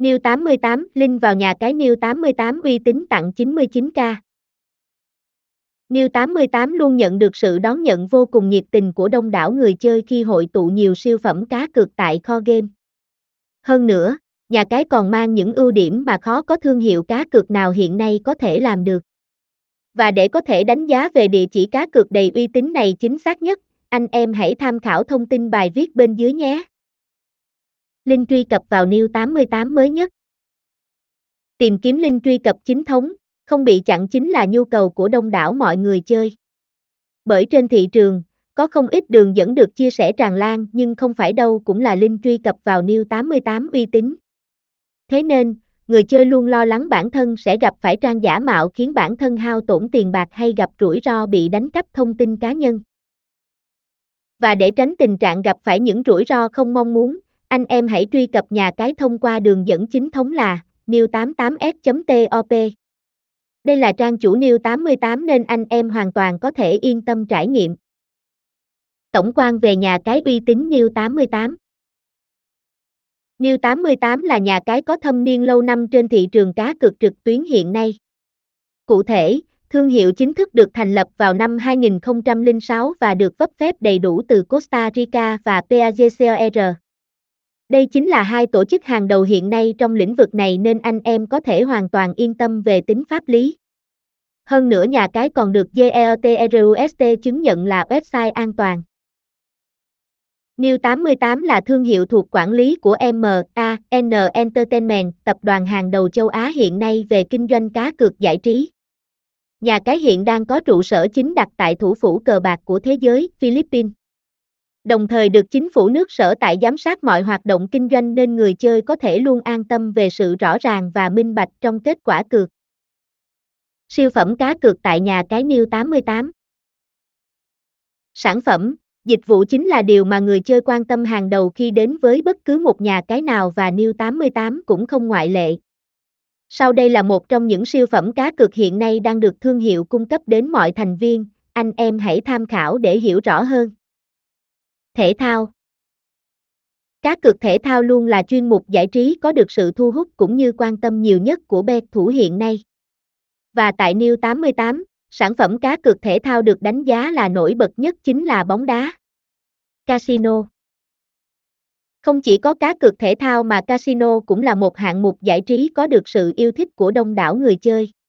New 88, link vào nhà cái New 88 uy tín tặng 99k. New 88 luôn nhận được sự đón nhận vô cùng nhiệt tình của đông đảo người chơi khi hội tụ nhiều siêu phẩm cá cược tại kho game. Hơn nữa, nhà cái còn mang những ưu điểm mà khó có thương hiệu cá cược nào hiện nay có thể làm được. Và để có thể đánh giá về địa chỉ cá cược đầy uy tín này chính xác nhất, anh em hãy tham khảo thông tin bài viết bên dưới nhé. Link truy cập vào New 88 mới nhất. Tìm kiếm link truy cập chính thống, không bị chặn chính là nhu cầu của đông đảo mọi người chơi. Bởi trên thị trường, có không ít đường dẫn được chia sẻ tràn lan nhưng không phải đâu cũng là link truy cập vào New 88 uy tín. Thế nên, người chơi luôn lo lắng bản thân sẽ gặp phải trang giả mạo khiến bản thân hao tổn tiền bạc hay gặp rủi ro bị đánh cắp thông tin cá nhân. Và để tránh tình trạng gặp phải những rủi ro không mong muốn, anh em hãy truy cập nhà cái thông qua đường dẫn chính thống là new88s.top. Đây là trang chủ New 88 nên anh em hoàn toàn có thể yên tâm trải nghiệm. Tổng quan về nhà cái uy tín New 88 New 88 là nhà cái có thâm niên lâu năm trên thị trường cá cược trực tuyến hiện nay. Cụ thể, thương hiệu chính thức được thành lập vào năm 2006 và được cấp phép đầy đủ từ Costa Rica và PAGCOR. Đây chính là hai tổ chức hàng đầu hiện nay trong lĩnh vực này nên anh em có thể hoàn toàn yên tâm về tính pháp lý. Hơn nữa nhà cái còn được GEOTRUST chứng nhận là website an toàn. New 88 là thương hiệu thuộc quản lý của MAN Entertainment, tập đoàn hàng đầu châu Á hiện nay về kinh doanh cá cược giải trí. Nhà cái hiện đang có trụ sở chính đặt tại thủ phủ cờ bạc của thế giới, Philippines. Đồng thời được chính phủ nước sở tại giám sát mọi hoạt động kinh doanh nên người chơi có thể luôn an tâm về sự rõ ràng và minh bạch trong kết quả cược. Siêu phẩm cá cược tại nhà cái New 88 Sản phẩm, dịch vụ chính là điều mà người chơi quan tâm hàng đầu khi đến với bất cứ một nhà cái nào và New 88 cũng không ngoại lệ. Sau đây là một trong những siêu phẩm cá cược hiện nay đang được thương hiệu cung cấp đến mọi thành viên, anh em hãy tham khảo để hiểu rõ hơn. Thể thao Cá cược thể thao luôn là chuyên mục giải trí có được sự thu hút cũng như quan tâm nhiều nhất của bet thủ hiện nay. Và tại New 88, sản phẩm cá cược thể thao được đánh giá là nổi bật nhất chính là bóng đá. Casino Không chỉ có cá cược thể thao mà casino cũng là một hạng mục giải trí có được sự yêu thích của đông đảo người chơi.